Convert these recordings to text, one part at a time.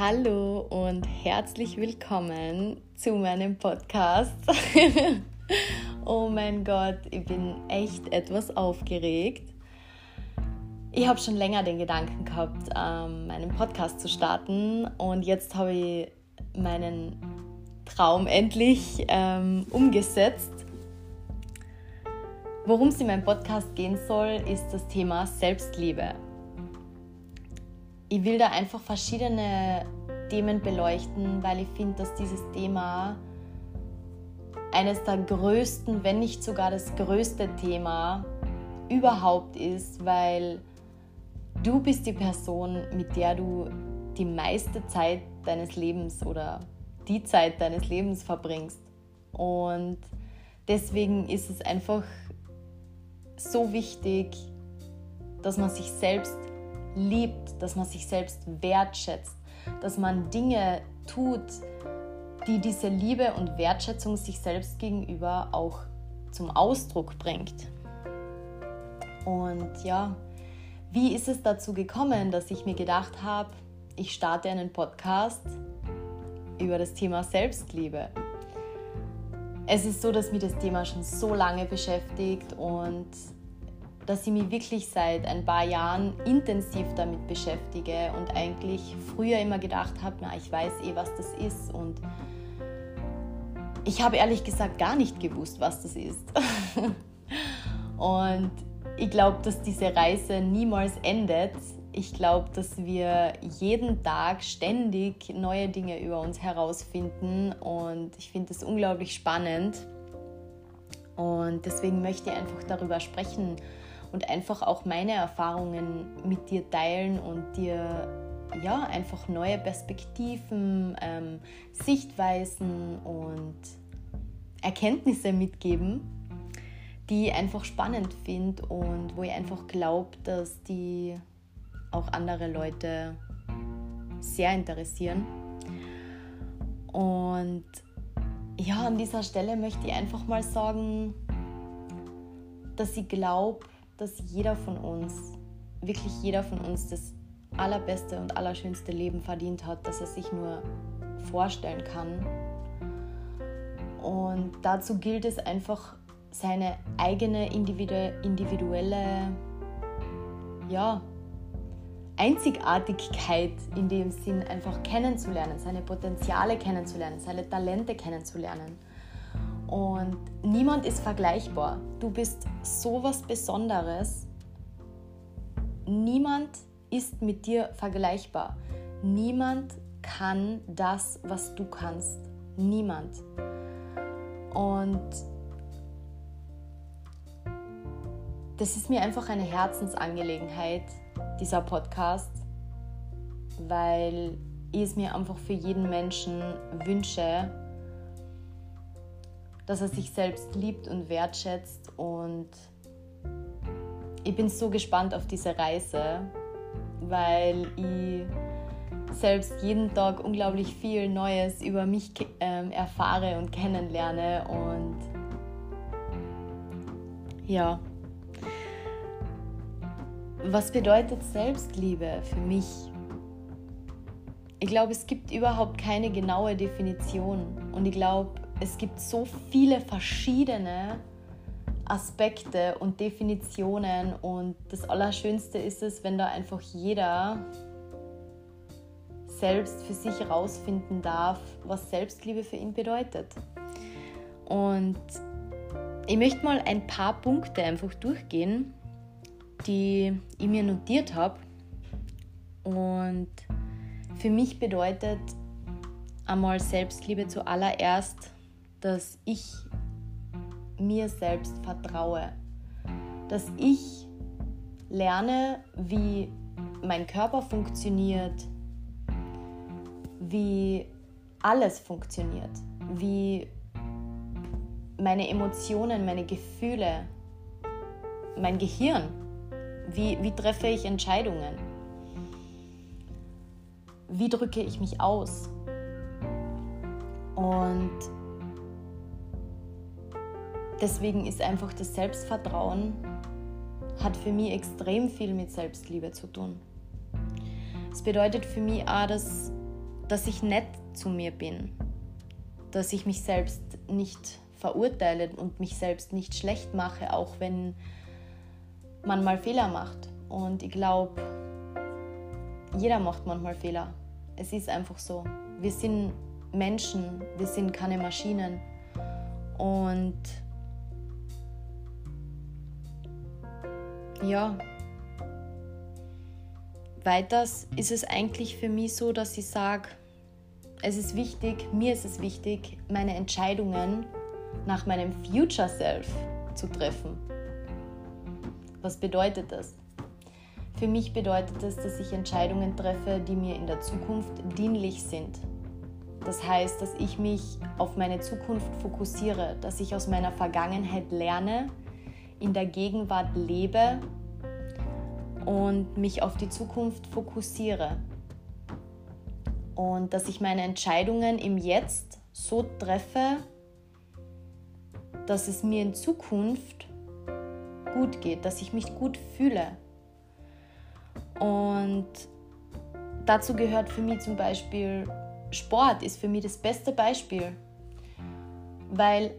Hallo und herzlich willkommen zu meinem Podcast. oh mein Gott, ich bin echt etwas aufgeregt. Ich habe schon länger den Gedanken gehabt, ähm, meinen Podcast zu starten und jetzt habe ich meinen Traum endlich ähm, umgesetzt. Worum es in meinem Podcast gehen soll, ist das Thema Selbstliebe ich will da einfach verschiedene Themen beleuchten, weil ich finde, dass dieses Thema eines der größten, wenn nicht sogar das größte Thema überhaupt ist, weil du bist die Person, mit der du die meiste Zeit deines Lebens oder die Zeit deines Lebens verbringst. Und deswegen ist es einfach so wichtig, dass man sich selbst liebt, dass man sich selbst wertschätzt, dass man Dinge tut, die diese Liebe und Wertschätzung sich selbst gegenüber auch zum Ausdruck bringt. Und ja, wie ist es dazu gekommen, dass ich mir gedacht habe, ich starte einen Podcast über das Thema Selbstliebe? Es ist so, dass mich das Thema schon so lange beschäftigt und dass ich mich wirklich seit ein paar Jahren intensiv damit beschäftige und eigentlich früher immer gedacht habe, na, ich weiß eh, was das ist und ich habe ehrlich gesagt gar nicht gewusst, was das ist. und ich glaube, dass diese Reise niemals endet. Ich glaube, dass wir jeden Tag ständig neue Dinge über uns herausfinden und ich finde es unglaublich spannend. Und deswegen möchte ich einfach darüber sprechen, und einfach auch meine Erfahrungen mit dir teilen und dir ja einfach neue Perspektiven, ähm, Sichtweisen und Erkenntnisse mitgeben, die ich einfach spannend finde und wo ich einfach glaube, dass die auch andere Leute sehr interessieren. Und ja, an dieser Stelle möchte ich einfach mal sagen, dass ich glaube, dass jeder von uns, wirklich jeder von uns das allerbeste und allerschönste Leben verdient hat, das er sich nur vorstellen kann. Und dazu gilt es einfach, seine eigene individuelle ja, Einzigartigkeit in dem Sinn einfach kennenzulernen, seine Potenziale kennenzulernen, seine Talente kennenzulernen. Und niemand ist vergleichbar. Du bist so was Besonderes. Niemand ist mit dir vergleichbar. Niemand kann das, was du kannst. Niemand. Und das ist mir einfach eine Herzensangelegenheit, dieser Podcast, weil ich es mir einfach für jeden Menschen wünsche, dass er sich selbst liebt und wertschätzt. Und ich bin so gespannt auf diese Reise, weil ich selbst jeden Tag unglaublich viel Neues über mich ähm, erfahre und kennenlerne. Und ja, was bedeutet Selbstliebe für mich? Ich glaube, es gibt überhaupt keine genaue Definition. Und ich glaube, es gibt so viele verschiedene Aspekte und Definitionen und das Allerschönste ist es, wenn da einfach jeder selbst für sich herausfinden darf, was Selbstliebe für ihn bedeutet. Und ich möchte mal ein paar Punkte einfach durchgehen, die ich mir notiert habe. Und für mich bedeutet einmal Selbstliebe zuallererst dass ich mir selbst vertraue, dass ich lerne, wie mein Körper funktioniert, wie alles funktioniert, wie meine Emotionen, meine Gefühle, mein Gehirn, wie, wie treffe ich Entscheidungen, wie drücke ich mich aus. Und deswegen ist einfach das Selbstvertrauen, hat für mich extrem viel mit Selbstliebe zu tun. Es bedeutet für mich auch, dass dass ich nett zu mir bin, dass ich mich selbst nicht verurteile und mich selbst nicht schlecht mache, auch wenn man mal Fehler macht. Und ich glaube, jeder macht manchmal Fehler. Es ist einfach so. Wir sind Menschen, wir sind keine Maschinen. Und ja, weiters ist es eigentlich für mich so, dass ich sage, es ist wichtig, mir ist es wichtig, meine Entscheidungen nach meinem Future Self zu treffen. Was bedeutet das? Für mich bedeutet es, dass ich Entscheidungen treffe, die mir in der Zukunft dienlich sind. Das heißt, dass ich mich auf meine Zukunft fokussiere, dass ich aus meiner Vergangenheit lerne, in der Gegenwart lebe und mich auf die Zukunft fokussiere. Und dass ich meine Entscheidungen im Jetzt so treffe, dass es mir in Zukunft gut geht, dass ich mich gut fühle. Und dazu gehört für mich zum Beispiel Sport, ist für mich das beste Beispiel. Weil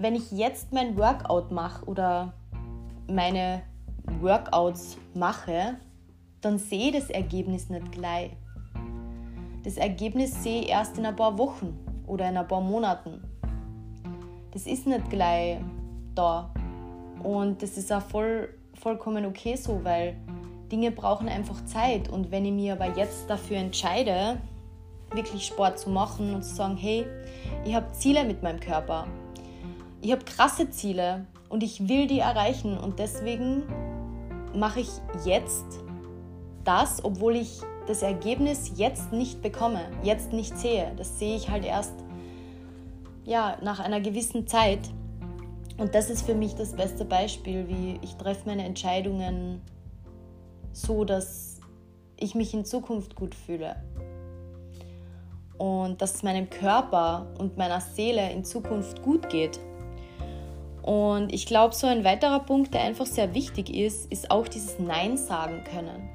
wenn ich jetzt mein Workout mache oder meine Workouts mache, dann sehe ich das Ergebnis nicht gleich. Das Ergebnis sehe ich erst in ein paar Wochen oder in ein paar Monaten. Das ist nicht gleich da. Und das ist auch voll, vollkommen okay so, weil Dinge brauchen einfach Zeit. Und wenn ich mich aber jetzt dafür entscheide, wirklich Sport zu machen und zu sagen, hey, ich habe Ziele mit meinem Körper. Ich habe krasse Ziele und ich will die erreichen. Und deswegen mache ich jetzt das, obwohl ich das Ergebnis jetzt nicht bekomme, jetzt nicht sehe. Das sehe ich halt erst ja, nach einer gewissen Zeit. Und das ist für mich das beste Beispiel, wie ich treffe meine Entscheidungen so, dass ich mich in Zukunft gut fühle. Und dass es meinem Körper und meiner Seele in Zukunft gut geht. Und ich glaube, so ein weiterer Punkt, der einfach sehr wichtig ist, ist auch dieses Nein sagen können.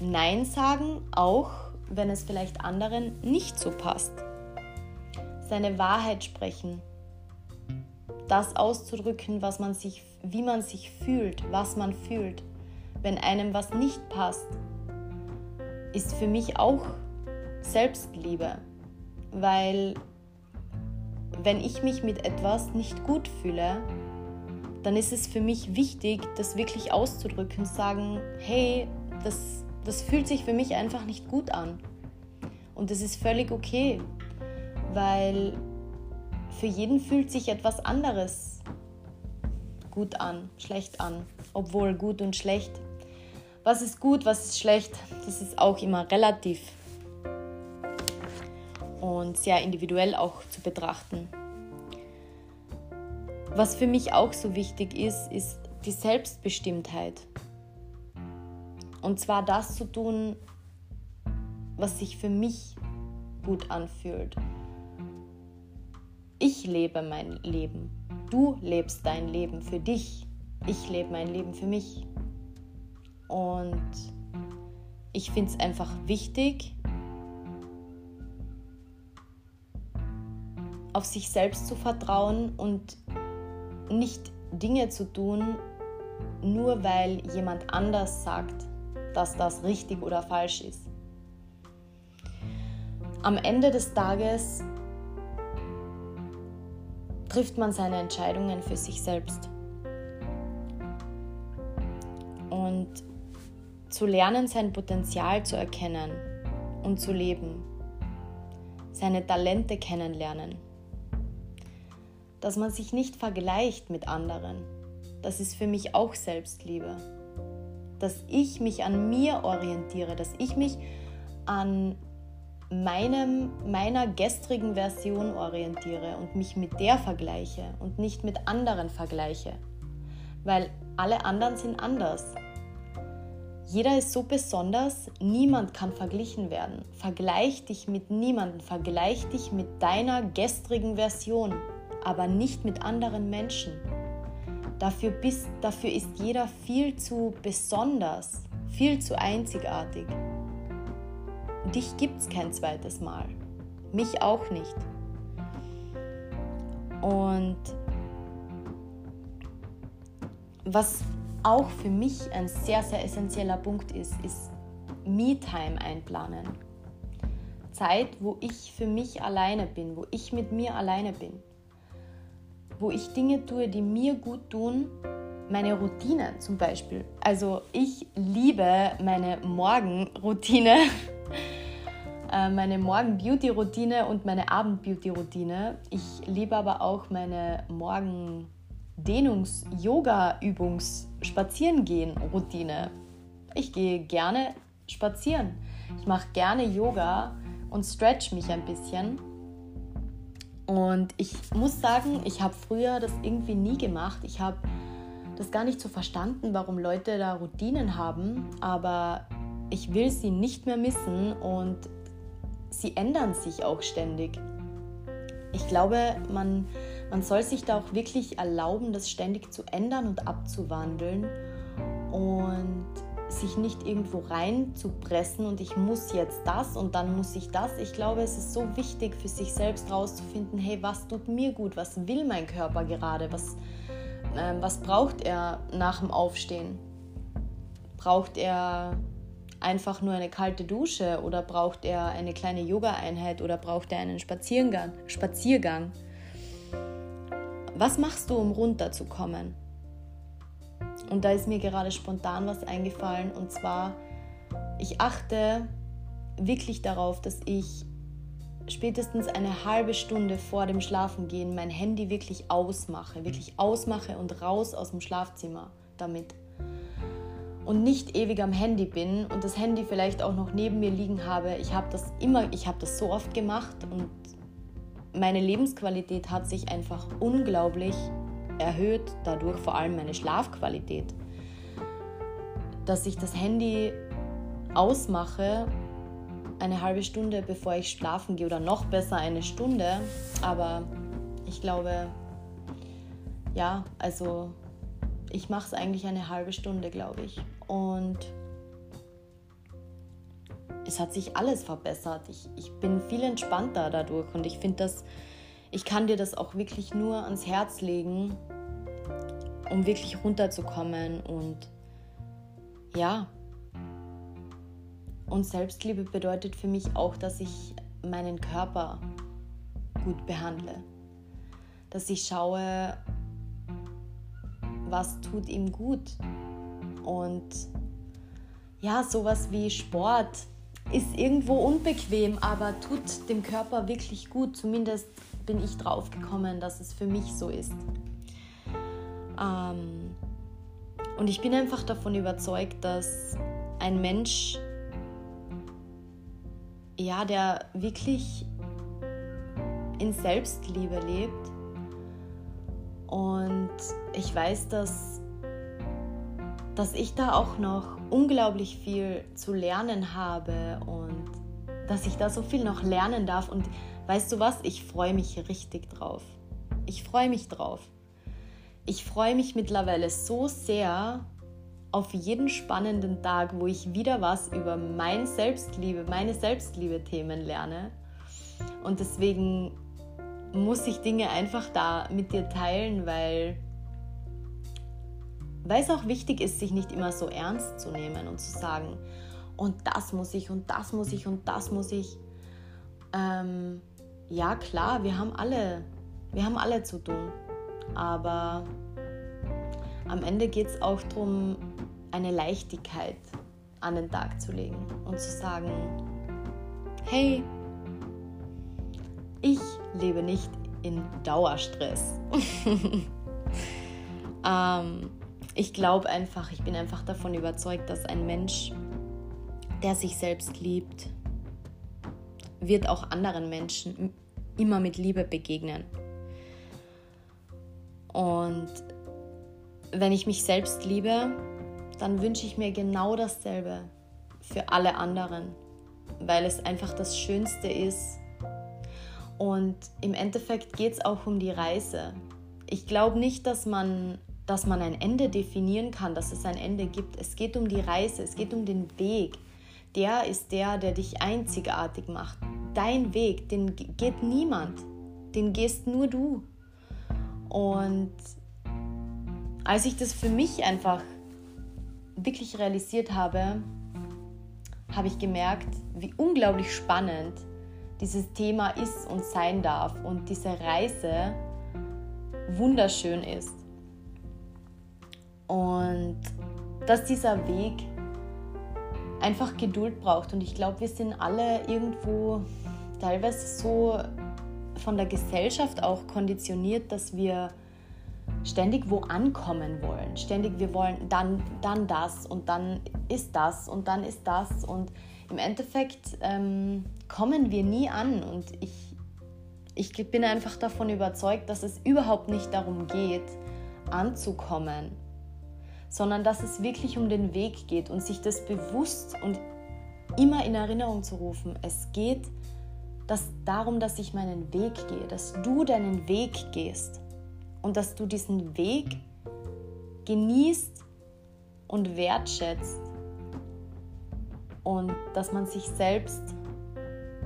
Nein sagen, auch wenn es vielleicht anderen nicht so passt. Seine Wahrheit sprechen, das auszudrücken, was man sich, wie man sich fühlt, was man fühlt, wenn einem was nicht passt, ist für mich auch Selbstliebe, weil wenn ich mich mit etwas nicht gut fühle, dann ist es für mich wichtig, das wirklich auszudrücken, sagen, hey, das, das fühlt sich für mich einfach nicht gut an. Und das ist völlig okay, weil für jeden fühlt sich etwas anderes gut an, schlecht an, obwohl gut und schlecht. Was ist gut, was ist schlecht, das ist auch immer relativ und sehr individuell auch zu betrachten. Was für mich auch so wichtig ist, ist die Selbstbestimmtheit. Und zwar das zu tun, was sich für mich gut anfühlt. Ich lebe mein Leben. Du lebst dein Leben für dich. Ich lebe mein Leben für mich. Und ich finde es einfach wichtig, auf sich selbst zu vertrauen und nicht Dinge zu tun, nur weil jemand anders sagt, dass das richtig oder falsch ist. Am Ende des Tages trifft man seine Entscheidungen für sich selbst. Und zu lernen, sein Potenzial zu erkennen und zu leben, seine Talente kennenlernen, dass man sich nicht vergleicht mit anderen, das ist für mich auch Selbstliebe. Dass ich mich an mir orientiere, dass ich mich an meinem, meiner gestrigen Version orientiere und mich mit der vergleiche und nicht mit anderen vergleiche. Weil alle anderen sind anders. Jeder ist so besonders, niemand kann verglichen werden. Vergleich dich mit niemandem, vergleich dich mit deiner gestrigen Version, aber nicht mit anderen Menschen. Dafür, bist, dafür ist jeder viel zu besonders, viel zu einzigartig. dich gibt es kein zweites Mal. Mich auch nicht. Und was auch für mich ein sehr, sehr essentieller Punkt ist, ist Me-Time einplanen. Zeit, wo ich für mich alleine bin, wo ich mit mir alleine bin. Wo ich Dinge tue, die mir gut tun, meine Routine zum Beispiel. Also ich liebe meine Morgenroutine, äh, meine Morgen-Beauty-Routine und meine Abend-Beauty-Routine. Ich liebe aber auch meine Morgen-Dehnungs-Yoga-Übungs-Spazierengehen-Routine. Ich gehe gerne spazieren. Ich mache gerne Yoga und stretch mich ein bisschen. Und ich muss sagen, ich habe früher das irgendwie nie gemacht. Ich habe das gar nicht so verstanden, warum Leute da Routinen haben, aber ich will sie nicht mehr missen und sie ändern sich auch ständig. Ich glaube, man, man soll sich da auch wirklich erlauben, das ständig zu ändern und abzuwandeln und sich nicht irgendwo reinzupressen und ich muss jetzt das und dann muss ich das. Ich glaube, es ist so wichtig für sich selbst rauszufinden, hey, was tut mir gut, was will mein Körper gerade, was, äh, was braucht er nach dem Aufstehen? Braucht er einfach nur eine kalte Dusche oder braucht er eine kleine Yoga-Einheit oder braucht er einen Spaziergang? Spaziergang? Was machst du, um runterzukommen? Und da ist mir gerade spontan was eingefallen und zwar, ich achte wirklich darauf, dass ich spätestens eine halbe Stunde vor dem Schlafengehen mein Handy wirklich ausmache, wirklich ausmache und raus aus dem Schlafzimmer damit. Und nicht ewig am Handy bin und das Handy vielleicht auch noch neben mir liegen habe. Ich habe das immer, ich habe das so oft gemacht und meine Lebensqualität hat sich einfach unglaublich erhöht, dadurch vor allem meine Schlafqualität. Dass ich das Handy ausmache, eine halbe Stunde bevor ich schlafen gehe oder noch besser eine Stunde, aber ich glaube, ja, also ich mache es eigentlich eine halbe Stunde, glaube ich. Und es hat sich alles verbessert. Ich, ich bin viel entspannter dadurch und ich finde das ich kann dir das auch wirklich nur ans Herz legen, um wirklich runterzukommen und ja. Und Selbstliebe bedeutet für mich auch, dass ich meinen Körper gut behandle. Dass ich schaue, was tut ihm gut. Und ja, sowas wie Sport ist irgendwo unbequem, aber tut dem Körper wirklich gut. Zumindest bin ich drauf gekommen, dass es für mich so ist. Ähm, und ich bin einfach davon überzeugt, dass ein Mensch, ja, der wirklich in Selbstliebe lebt und ich weiß, dass, dass ich da auch noch unglaublich viel zu lernen habe und dass ich da so viel noch lernen darf und Weißt du was? Ich freue mich richtig drauf. Ich freue mich drauf. Ich freue mich mittlerweile so sehr auf jeden spannenden Tag, wo ich wieder was über mein Selbstliebe, meine Selbstliebe-Themen lerne. Und deswegen muss ich Dinge einfach da mit dir teilen, weil, weil es auch wichtig ist, sich nicht immer so ernst zu nehmen und zu sagen, und das muss ich und das muss ich und das muss ich. Ähm, ja klar, wir haben alle, wir haben alle zu tun. Aber am Ende geht es auch darum, eine Leichtigkeit an den Tag zu legen und zu sagen, hey, ich lebe nicht in Dauerstress. ähm, ich glaube einfach, ich bin einfach davon überzeugt, dass ein Mensch, der sich selbst liebt, wird auch anderen Menschen immer mit Liebe begegnen. Und wenn ich mich selbst liebe, dann wünsche ich mir genau dasselbe für alle anderen, weil es einfach das Schönste ist. Und im Endeffekt geht es auch um die Reise. Ich glaube nicht, dass man, dass man ein Ende definieren kann, dass es ein Ende gibt. Es geht um die Reise, es geht um den Weg der ist der, der dich einzigartig macht. Dein Weg, den geht niemand, den gehst nur du. Und als ich das für mich einfach wirklich realisiert habe, habe ich gemerkt, wie unglaublich spannend dieses Thema ist und sein darf und diese Reise wunderschön ist. Und dass dieser Weg einfach Geduld braucht. Und ich glaube, wir sind alle irgendwo teilweise so von der Gesellschaft auch konditioniert, dass wir ständig wo ankommen wollen. Ständig, wir wollen dann, dann das und dann ist das und dann ist das. Und im Endeffekt ähm, kommen wir nie an. Und ich, ich bin einfach davon überzeugt, dass es überhaupt nicht darum geht, anzukommen, sondern dass es wirklich um den Weg geht und sich das bewusst und immer in Erinnerung zu rufen. Es geht das darum, dass ich meinen Weg gehe, dass du deinen Weg gehst und dass du diesen Weg genießt und wertschätzt und dass man sich selbst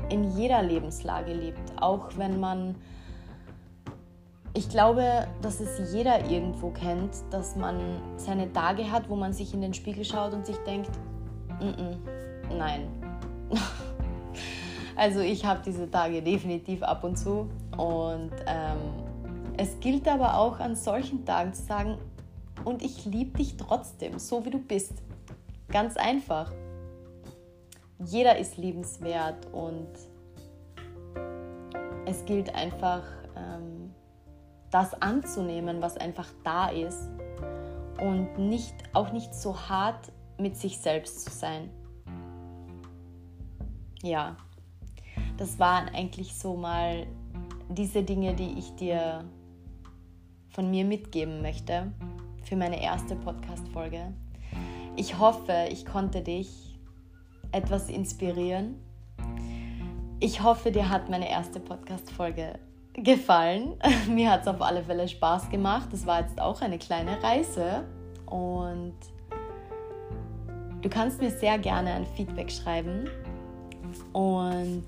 in jeder Lebenslage liebt, auch wenn man ich glaube, dass es jeder irgendwo kennt, dass man seine Tage hat, wo man sich in den Spiegel schaut und sich denkt, N -n, nein. also ich habe diese Tage definitiv ab und zu. Und ähm, es gilt aber auch an solchen Tagen zu sagen, und ich liebe dich trotzdem, so wie du bist. Ganz einfach. Jeder ist liebenswert und es gilt einfach, ähm, das anzunehmen, was einfach da ist und nicht, auch nicht so hart mit sich selbst zu sein. Ja, das waren eigentlich so mal diese Dinge, die ich dir von mir mitgeben möchte für meine erste Podcast-Folge. Ich hoffe, ich konnte dich etwas inspirieren. Ich hoffe, dir hat meine erste Podcast-Folge gefallen. Mir hat es auf alle Fälle Spaß gemacht. Es war jetzt auch eine kleine Reise und du kannst mir sehr gerne ein Feedback schreiben. Und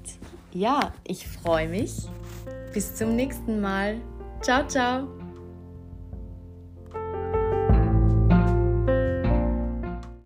ja, ich freue mich. Bis zum nächsten Mal. Ciao, ciao.